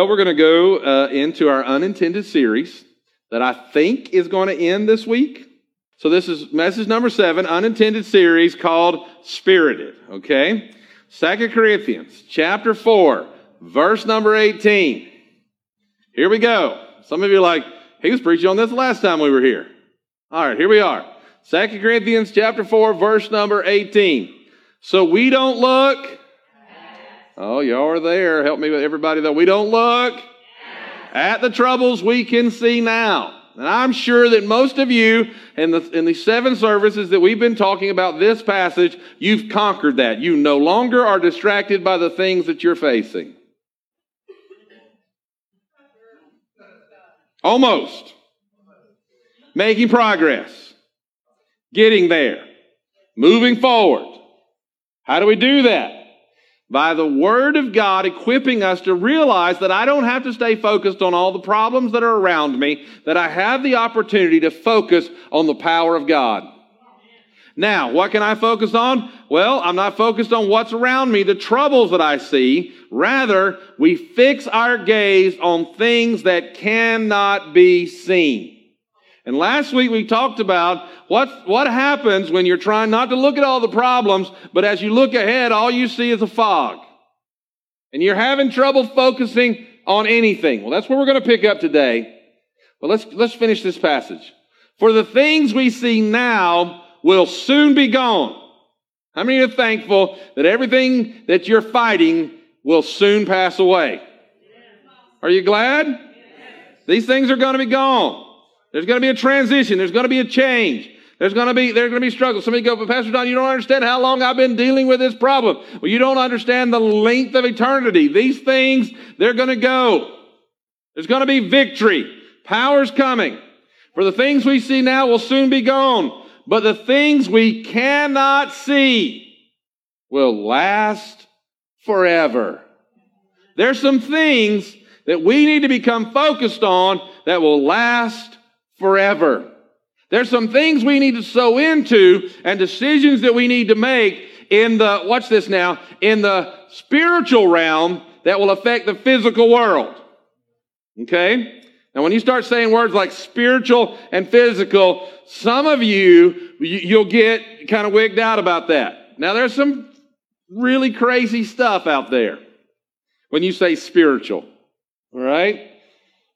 Well, we're going to go uh, into our unintended series that I think is going to end this week. So this is message number seven, unintended series called Spirited. Okay, Second Corinthians chapter four, verse number eighteen. Here we go. Some of you are like, he was preaching on this last time we were here. All right, here we are. Second Corinthians chapter four, verse number eighteen. So we don't look Oh, y'all are there. Help me with everybody though. We don't look at the troubles we can see now. And I'm sure that most of you in the, in the seven services that we've been talking about this passage, you've conquered that. You no longer are distracted by the things that you're facing. Almost. Making progress. Getting there. Moving forward. How do we do that? By the Word of God equipping us to realize that I don't have to stay focused on all the problems that are around me, that I have the opportunity to focus on the power of God. Now, what can I focus on? Well, I'm not focused on what's around me, the troubles that I see. Rather, we fix our gaze on things that cannot be seen. And last week we talked about what, what happens when you're trying not to look at all the problems, but as you look ahead, all you see is a fog. And you're having trouble focusing on anything. Well, that's where we're going to pick up today. But let's, let's finish this passage. For the things we see now will soon be gone. How many are thankful that everything that you're fighting will soon pass away? Are you glad? These things are going to be gone. There's going to be a transition. There's going to be a change. There's going to be, there's going to be struggles. Somebody go, but Pastor Don, you don't understand how long I've been dealing with this problem. Well, you don't understand the length of eternity. These things, they're going to go. There's going to be victory. Power's coming. For the things we see now will soon be gone. But the things we cannot see will last forever. There's some things that we need to become focused on that will last forever. There's some things we need to sow into and decisions that we need to make in the, watch this now, in the spiritual realm that will affect the physical world. Okay? Now, when you start saying words like spiritual and physical, some of you, you'll get kind of wigged out about that. Now, there's some really crazy stuff out there when you say spiritual. All right?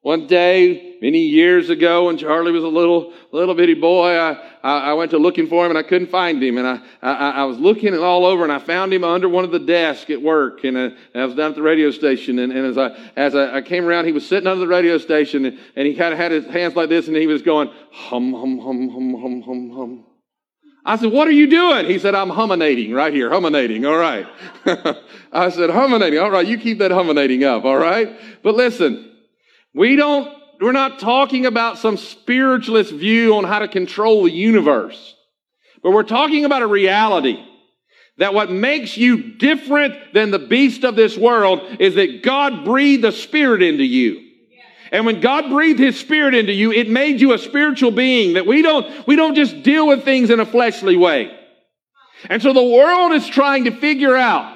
One day, many years ago, when Charlie was a little, little bitty boy, I, I, I went to looking for him and I couldn't find him. And I, I, I was looking all over and I found him under one of the desks at work. And, uh, I was down at the radio station. And, and as, I, as I, I, came around, he was sitting under the radio station and, and he kind of had his hands like this and he was going, hum, hum, hum, hum, hum, hum, hum. I said, what are you doing? He said, I'm huminating right here, huminating. All right. I said, huminating. All right. You keep that huminating up. All right. But listen, we don't, we're not talking about some spiritualist view on how to control the universe, but we're talking about a reality that what makes you different than the beast of this world is that God breathed a spirit into you. And when God breathed his spirit into you, it made you a spiritual being that we don't, we don't just deal with things in a fleshly way. And so the world is trying to figure out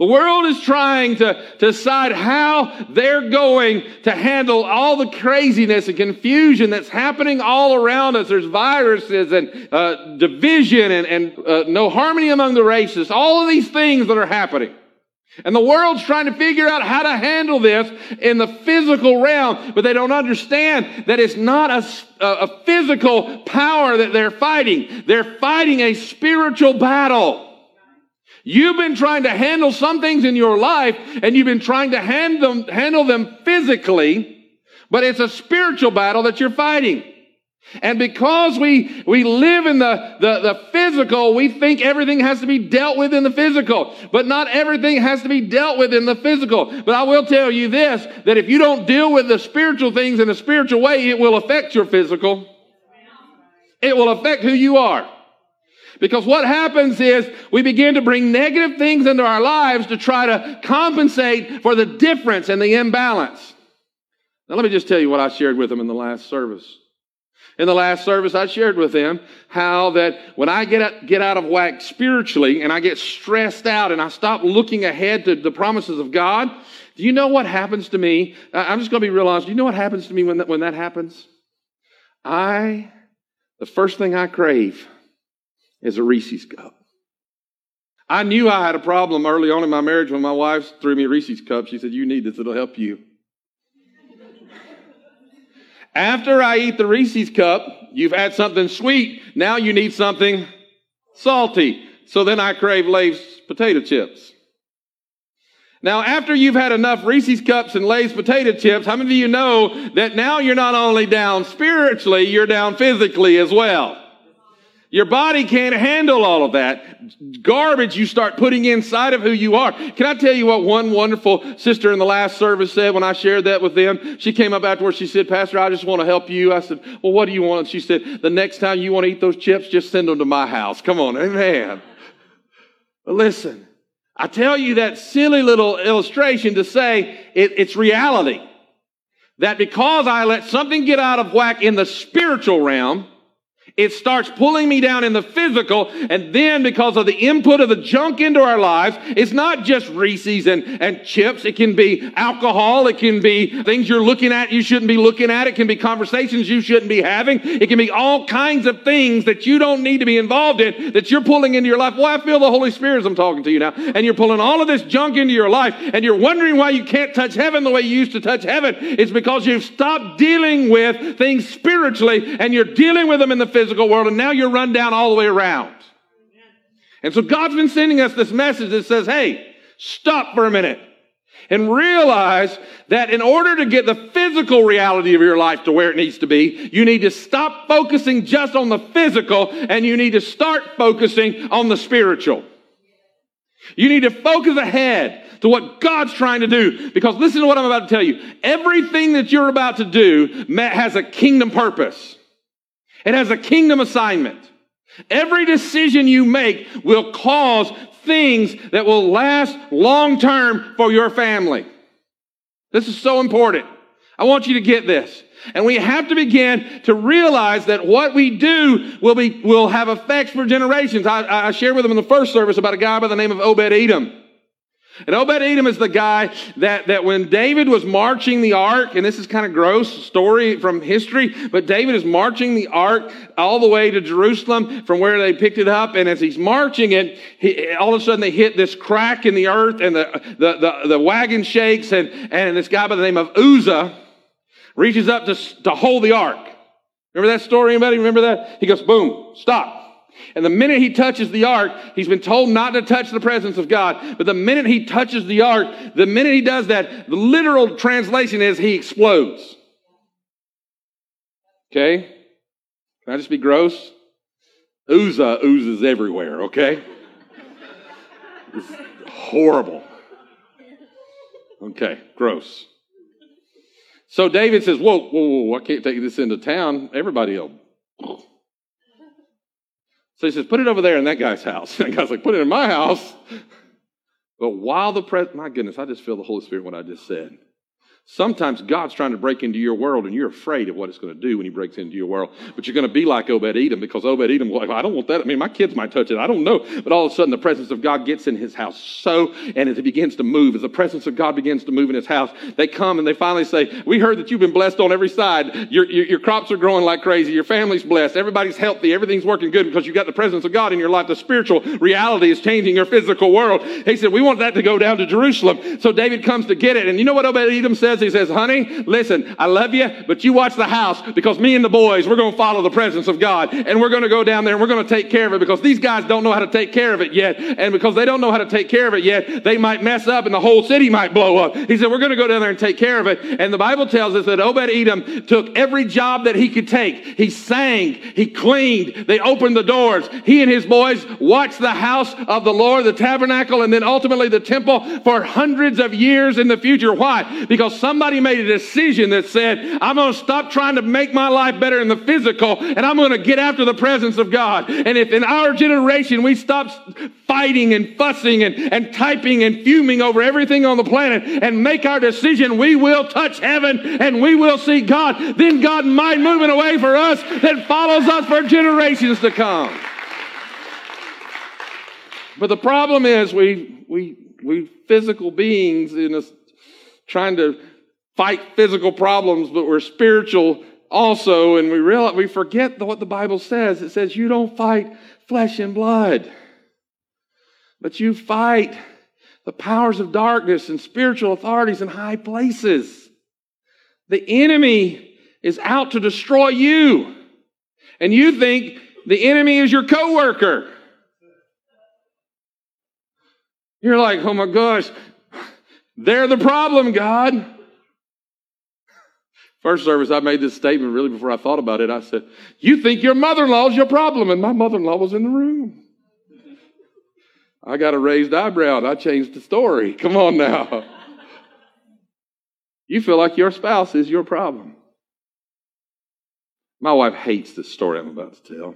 the world is trying to, to decide how they're going to handle all the craziness and confusion that's happening all around us. There's viruses and uh, division and, and uh, no harmony among the races, all of these things that are happening. And the world's trying to figure out how to handle this in the physical realm, but they don't understand that it's not a, a physical power that they're fighting. They're fighting a spiritual battle. You've been trying to handle some things in your life and you've been trying to handle them, handle them physically, but it's a spiritual battle that you're fighting. And because we, we live in the, the, the physical, we think everything has to be dealt with in the physical. But not everything has to be dealt with in the physical. But I will tell you this, that if you don't deal with the spiritual things in a spiritual way, it will affect your physical. It will affect who you are. Because what happens is we begin to bring negative things into our lives to try to compensate for the difference and the imbalance. Now, let me just tell you what I shared with them in the last service. In the last service, I shared with them how that when I get out, get out of whack spiritually and I get stressed out and I stop looking ahead to the promises of God, do you know what happens to me? I'm just going to be real honest. Do you know what happens to me when that, when that happens? I, the first thing I crave is a Reese's cup. I knew I had a problem early on in my marriage when my wife threw me a Reese's cup. She said, You need this, it'll help you. After I eat the Reese's cup, you've had something sweet. Now you need something salty. So then I crave Lay's potato chips. Now, after you've had enough Reese's cups and Lay's potato chips, how many of you know that now you're not only down spiritually, you're down physically as well? Your body can't handle all of that garbage you start putting inside of who you are. Can I tell you what one wonderful sister in the last service said when I shared that with them? She came up afterwards. She said, Pastor, I just want to help you. I said, well, what do you want? She said, the next time you want to eat those chips, just send them to my house. Come on. Amen. But listen, I tell you that silly little illustration to say it, it's reality. That because I let something get out of whack in the spiritual realm, it starts pulling me down in the physical, and then because of the input of the junk into our lives, it's not just Reese's and, and chips. It can be alcohol. It can be things you're looking at you shouldn't be looking at. It can be conversations you shouldn't be having. It can be all kinds of things that you don't need to be involved in that you're pulling into your life. Well, I feel the Holy Spirit as I'm talking to you now. And you're pulling all of this junk into your life, and you're wondering why you can't touch heaven the way you used to touch heaven. It's because you've stopped dealing with things spiritually, and you're dealing with them in the physical physical world, and now you're run down all the way around. And so God's been sending us this message that says, hey, stop for a minute and realize that in order to get the physical reality of your life to where it needs to be, you need to stop focusing just on the physical and you need to start focusing on the spiritual. You need to focus ahead to what God's trying to do. Because listen to what I'm about to tell you. Everything that you're about to do has a kingdom purpose. It has a kingdom assignment. Every decision you make will cause things that will last long term for your family. This is so important. I want you to get this. And we have to begin to realize that what we do will be, will have effects for generations. I, I shared with them in the first service about a guy by the name of Obed Edom. And Obed Edom is the guy that, that when David was marching the ark, and this is kind of gross story from history, but David is marching the ark all the way to Jerusalem from where they picked it up. And as he's marching it, he, all of a sudden they hit this crack in the earth and the, the, the, the wagon shakes. And, and this guy by the name of Uzzah reaches up to, to hold the ark. Remember that story? Anybody remember that? He goes, boom, stop. And the minute he touches the ark, he's been told not to touch the presence of God. But the minute he touches the ark, the minute he does that, the literal translation is he explodes. Okay? Can I just be gross? Uzzah oozes everywhere, okay? It's horrible. Okay, gross. So David says, whoa, whoa, whoa, I can't take this into town. Everybody will so he says, put it over there in that guy's house. And the guy's like, put it in my house. But while the pres, my goodness, I just feel the Holy Spirit what I just said. Sometimes God's trying to break into your world and you're afraid of what it's going to do when he breaks into your world. But you're going to be like Obed Edom because Obed Edom, like, I don't want that. I mean, my kids might touch it. I don't know. But all of a sudden, the presence of God gets in his house so, and as it begins to move, as the presence of God begins to move in his house, they come and they finally say, We heard that you've been blessed on every side. Your, your, your crops are growing like crazy. Your family's blessed. Everybody's healthy. Everything's working good because you've got the presence of God in your life. The spiritual reality is changing your physical world. He said, We want that to go down to Jerusalem. So David comes to get it. And you know what Obed Edom says? He says, Honey, Listen, I love you, but you watch the house because me and the boys, we're going to follow the presence of God. And we're going to go down there and we're going to take care of it because these guys don't know how to take care of it yet. And because they don't know how to take care of it yet, they might mess up and the whole city might blow up. He said, we're going to go down there and take care of it. And the Bible tells us that Obed Edom took every job that he could take. He sang, he cleaned, they opened the doors. He and his boys watched the house of the Lord, the tabernacle, and then ultimately the temple for hundreds of years in the future. Why? Because somebody made a decision that said, I'm going to stop trying to make my life better in the physical and I'm going to get after the presence of God. And if in our generation we stop fighting and fussing and, and typing and fuming over everything on the planet and make our decision, we will touch heaven and we will see God. Then God might move in a way for us that follows us for generations to come. But the problem is we, we, we physical beings in a, trying to fight physical problems, but we're spiritual also, and we realize, we forget what the Bible says. It says you don't fight flesh and blood, but you fight the powers of darkness and spiritual authorities in high places. The enemy is out to destroy you. And you think the enemy is your coworker. You're like, oh my gosh, they're the problem, God. First service, I made this statement really before I thought about it. I said, You think your mother in law is your problem, and my mother in law was in the room. I got a raised eyebrow and I changed the story. Come on now. You feel like your spouse is your problem. My wife hates this story I'm about to tell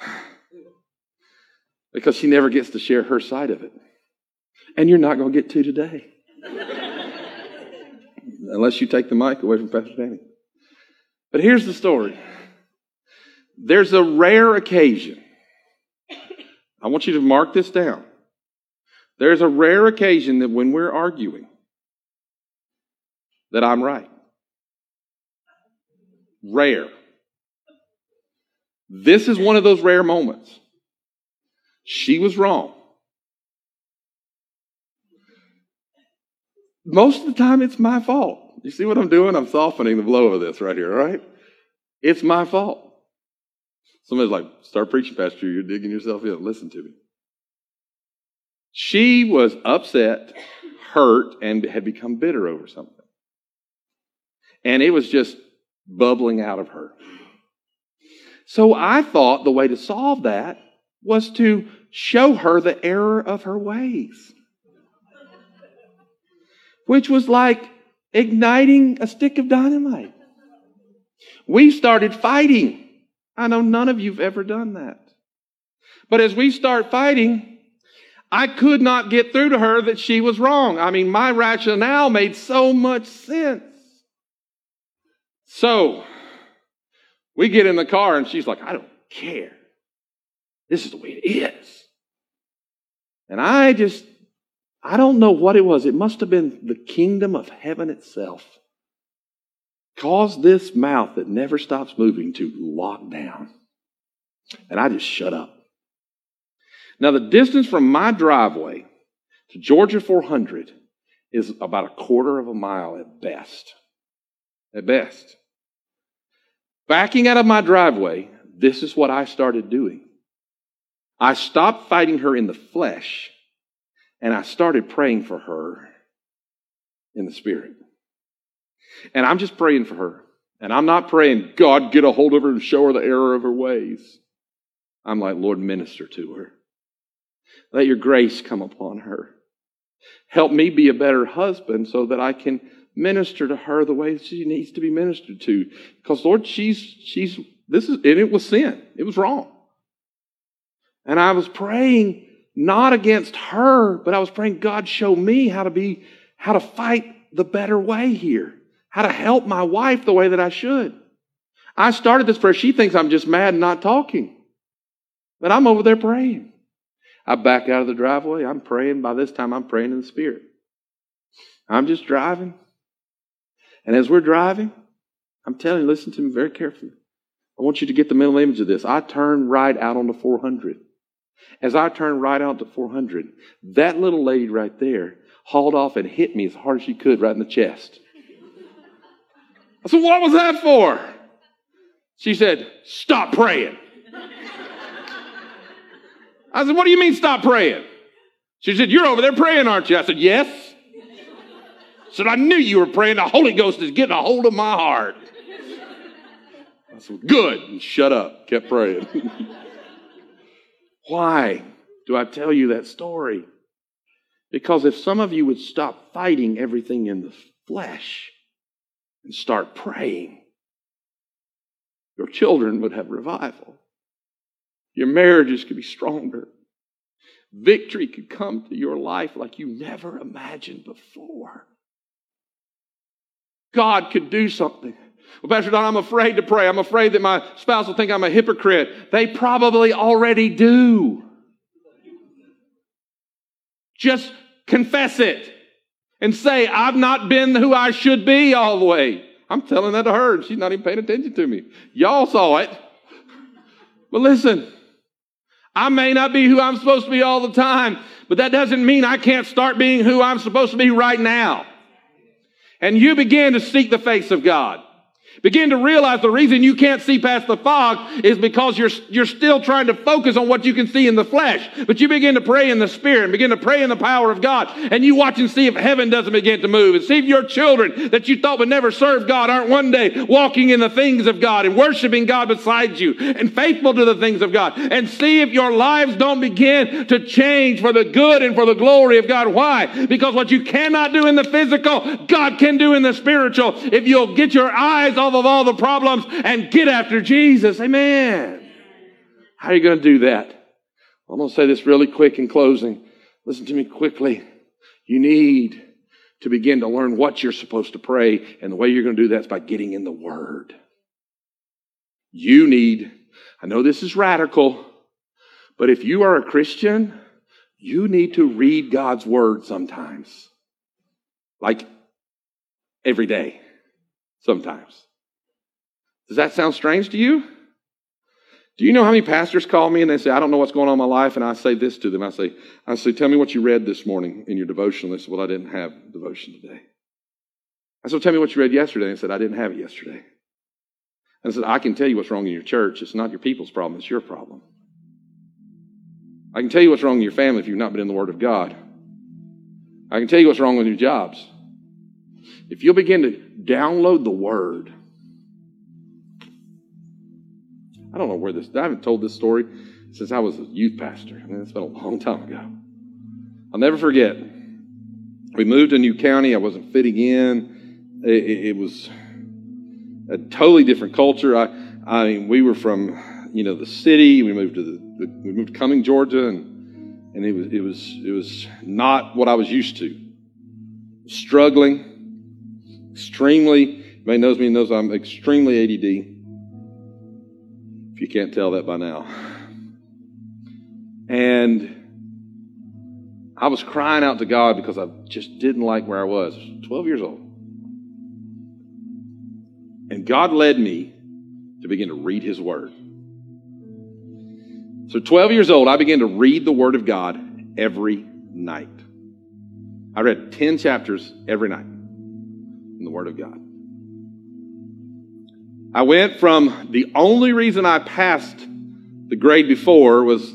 because she never gets to share her side of it. And you're not going to get to today. Unless you take the mic away from Pastor Danny. But here's the story there's a rare occasion. I want you to mark this down. There's a rare occasion that when we're arguing, that I'm right. Rare. This is one of those rare moments. She was wrong. Most of the time, it's my fault. You see what I'm doing? I'm softening the blow of this right here, all right? It's my fault. Somebody's like, start preaching, Pastor. You're digging yourself in. Listen to me. She was upset, hurt, and had become bitter over something. And it was just bubbling out of her. So I thought the way to solve that was to show her the error of her ways, which was like igniting a stick of dynamite. We started fighting. I know none of you've ever done that. But as we start fighting, I could not get through to her that she was wrong. I mean, my rationale made so much sense. So, we get in the car and she's like, I don't care. This is the way it is. And I just, I don't know what it was. It must have been the kingdom of heaven itself. Caused this mouth that never stops moving to lock down. And I just shut up. Now, the distance from my driveway to Georgia 400 is about a quarter of a mile at best. At best. Backing out of my driveway, this is what I started doing. I stopped fighting her in the flesh and I started praying for her in the spirit. And I'm just praying for her. And I'm not praying, God, get a hold of her and show her the error of her ways. I'm like, Lord, minister to her. Let your grace come upon her. Help me be a better husband so that I can minister to her the way she needs to be ministered to. Because Lord, she's she's this is and it was sin. It was wrong. And I was praying not against her, but I was praying, God, show me how to be, how to fight the better way here, how to help my wife the way that I should. I started this prayer. She thinks I'm just mad and not talking. But I'm over there praying. I back out of the driveway. I'm praying. By this time, I'm praying in the Spirit. I'm just driving. And as we're driving, I'm telling you, listen to me very carefully. I want you to get the mental image of this. I turn right out on the 400. As I turned right out to 400, that little lady right there hauled off and hit me as hard as she could right in the chest. I said, What was that for? She said, Stop praying. I said, What do you mean, stop praying? She said, You're over there praying, aren't you? I said, Yes. I said, I knew you were praying. The Holy Ghost is getting a hold of my heart. I said, Good. And shut up. Kept praying. Why do I tell you that story? Because if some of you would stop fighting everything in the flesh and start praying, your children would have revival. Your marriages could be stronger. Victory could come to your life like you never imagined before. God could do something. Well, Pastor Don, I'm afraid to pray. I'm afraid that my spouse will think I'm a hypocrite. They probably already do. Just confess it and say, I've not been who I should be all the way. I'm telling that to her. and She's not even paying attention to me. Y'all saw it. But listen, I may not be who I'm supposed to be all the time, but that doesn't mean I can't start being who I'm supposed to be right now. And you begin to seek the face of God. Begin to realize the reason you can't see past the fog is because you're, you're still trying to focus on what you can see in the flesh. But you begin to pray in the spirit and begin to pray in the power of God. And you watch and see if heaven doesn't begin to move. And see if your children that you thought would never serve God aren't one day walking in the things of God and worshiping God beside you and faithful to the things of God. And see if your lives don't begin to change for the good and for the glory of God. Why? Because what you cannot do in the physical, God can do in the spiritual. If you'll get your eyes off of all the problems and get after Jesus. Amen. How are you going to do that? I'm going to say this really quick in closing. Listen to me quickly. You need to begin to learn what you're supposed to pray, and the way you're going to do that is by getting in the Word. You need, I know this is radical, but if you are a Christian, you need to read God's Word sometimes. Like every day, sometimes. Does that sound strange to you? Do you know how many pastors call me and they say, I don't know what's going on in my life? And I say this to them. I say, I say, tell me what you read this morning in your devotion. They said, well, I didn't have devotion today. I said, tell me what you read yesterday. And they said, I didn't have it yesterday. And I said, I can tell you what's wrong in your church. It's not your people's problem. It's your problem. I can tell you what's wrong in your family if you've not been in the Word of God. I can tell you what's wrong with your jobs. If you'll begin to download the Word, don't know where this, I haven't told this story since I was a youth pastor. I mean, it's been a long time ago. I'll never forget. We moved to a new county. I wasn't fitting in. It, it, it was a totally different culture. I, I mean, we were from, you know, the city. We moved to the, the we moved to Cumming, Georgia, and, and it was, it was, it was not what I was used to. Struggling, extremely, anybody knows me knows I'm extremely ADD you can't tell that by now. And I was crying out to God because I just didn't like where I was. 12 years old. And God led me to begin to read His Word. So, 12 years old, I began to read the Word of God every night. I read 10 chapters every night in the Word of God. I went from the only reason I passed the grade before was,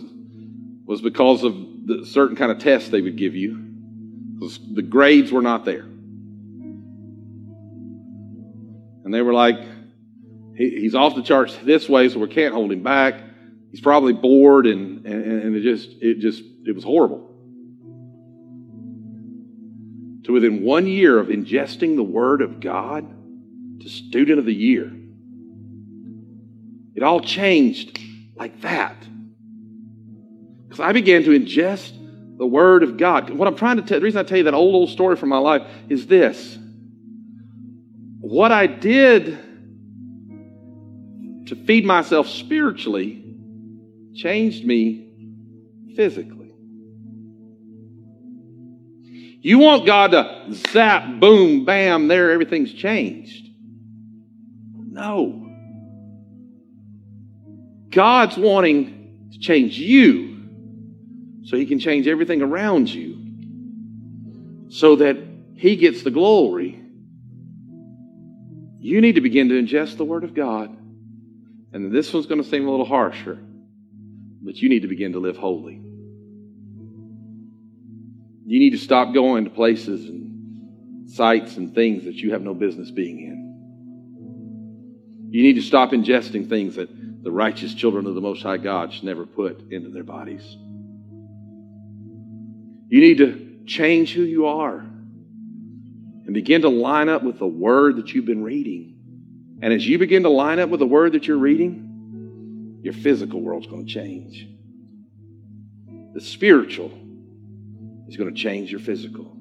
was because of the certain kind of tests they would give you. because The grades were not there. And they were like, he, he's off the charts this way, so we can't hold him back. He's probably bored, and, and, and it just, it just, it was horrible. To within one year of ingesting the Word of God, to Student of the Year. It all changed like that. Because I began to ingest the Word of God. What I'm trying to tell, the reason I tell you that old, old story from my life is this. What I did to feed myself spiritually changed me physically. You want God to zap, boom, bam, there, everything's changed. No. God's wanting to change you so he can change everything around you so that he gets the glory. You need to begin to ingest the Word of God. And this one's going to seem a little harsher, but you need to begin to live holy. You need to stop going to places and sites and things that you have no business being in. You need to stop ingesting things that the righteous children of the Most High God should never put into their bodies. You need to change who you are and begin to line up with the word that you've been reading. And as you begin to line up with the word that you're reading, your physical world's going to change. The spiritual is going to change your physical.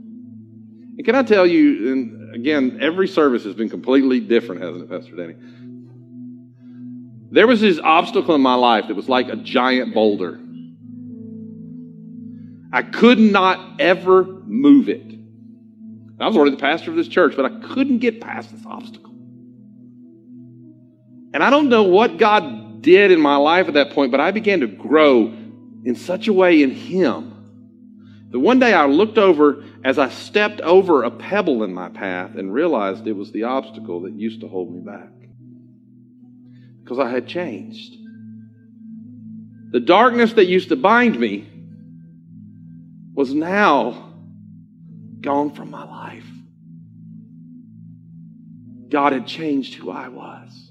And can I tell you, and again, every service has been completely different, hasn't it, Pastor Danny? There was this obstacle in my life that was like a giant boulder. I could not ever move it. I was already the pastor of this church, but I couldn't get past this obstacle. And I don't know what God did in my life at that point, but I began to grow in such a way in Him that one day I looked over as I stepped over a pebble in my path and realized it was the obstacle that used to hold me back. Because I had changed. The darkness that used to bind me was now gone from my life. God had changed who I was.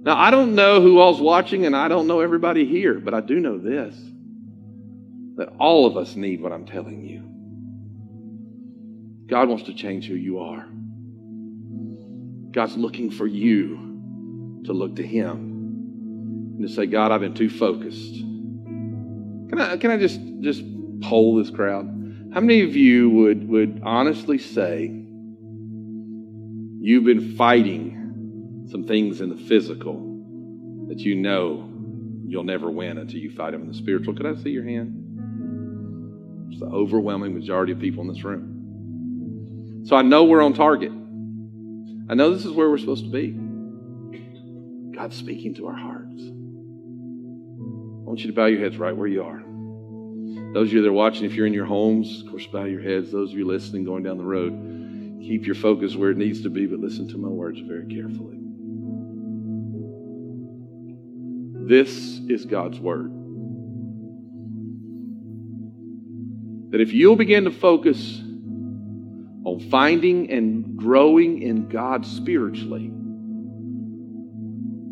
Now, I don't know who all's watching, and I don't know everybody here, but I do know this that all of us need what I'm telling you. God wants to change who you are. God's looking for you to look to Him and to say, God, I've been too focused. Can I, can I just, just poll this crowd? How many of you would, would honestly say you've been fighting some things in the physical that you know you'll never win until you fight them in the spiritual. Could I see your hand? It's the overwhelming majority of people in this room. So I know we're on target. I know this is where we're supposed to be. God's speaking to our hearts. I want you to bow your heads right where you are. Those of you that are watching, if you're in your homes, of course, bow your heads. Those of you listening, going down the road, keep your focus where it needs to be, but listen to my words very carefully. This is God's Word. That if you'll begin to focus on finding and growing in God spiritually,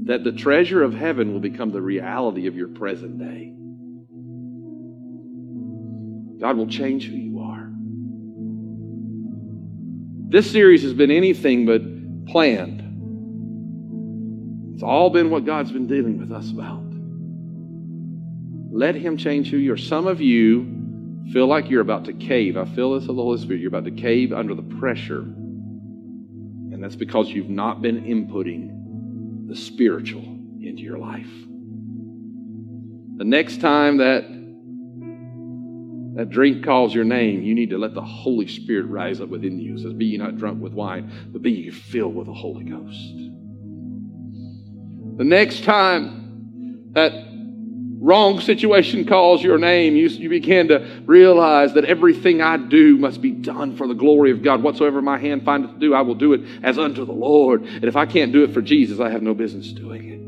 that the treasure of heaven will become the reality of your present day. God will change who you are. This series has been anything but planned. It's all been what God's been dealing with us about. Let Him change who you are. Some of you feel like you're about to cave. I feel this of the Holy Spirit. You're about to cave under the pressure. And that's because you've not been inputting the spiritual into your life. The next time that that drink calls your name, you need to let the Holy Spirit rise up within you. It says, Be ye not drunk with wine, but be ye filled with the Holy Ghost. The next time that wrong situation calls your name, you, you begin to realize that everything I do must be done for the glory of God. Whatsoever my hand findeth to do, I will do it as unto the Lord. And if I can't do it for Jesus, I have no business doing it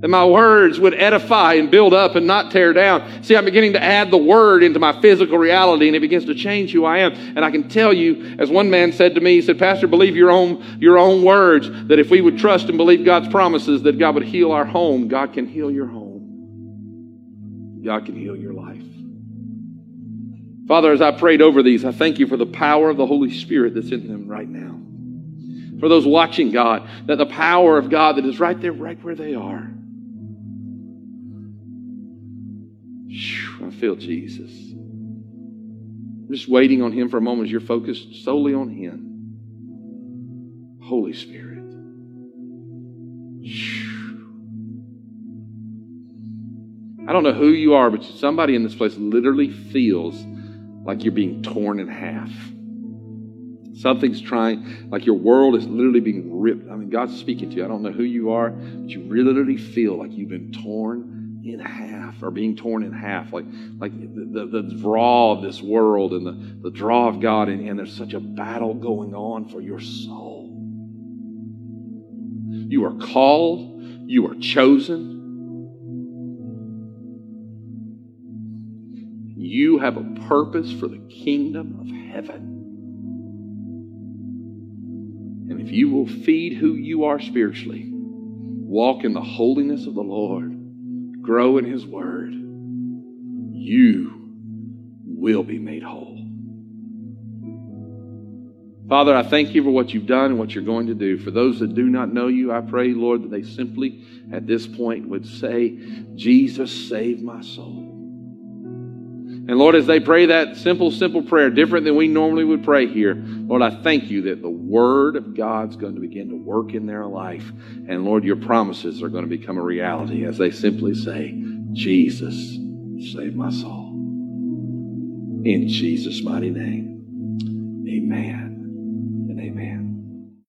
that my words would edify and build up and not tear down. See, I'm beginning to add the word into my physical reality and it begins to change who I am. And I can tell you, as one man said to me, he said, Pastor, believe your own, your own words that if we would trust and believe God's promises that God would heal our home, God can heal your home. God can heal your life. Father, as I prayed over these, I thank you for the power of the Holy Spirit that's in them right now. For those watching, God, that the power of God that is right there, right where they are I feel Jesus. I'm just waiting on Him for a moment as you're focused solely on Him. Holy Spirit. I don't know who you are, but somebody in this place literally feels like you're being torn in half. Something's trying, like your world is literally being ripped. I mean, God's speaking to you. I don't know who you are, but you literally feel like you've been torn in half or being torn in half. Like like the, the, the draw of this world and the, the draw of god and, and there's such a battle going on for your soul. You are called you are chosen. You have a purpose for the kingdom of heaven. And if you will feed who you are spiritually walk in the holiness of the lord grow in His Word, you will be made whole. Father, I thank you for what you've done and what you're going to do. For those that do not know you, I pray, Lord, that they simply at this point would say, Jesus, save my soul. And Lord, as they pray that simple, simple prayer, different than we normally would pray here, Lord, I thank you that the Word of God's going to begin to work in their life. And Lord, your promises are going to become a reality as they simply say, Jesus, save my soul. In Jesus' mighty name, amen.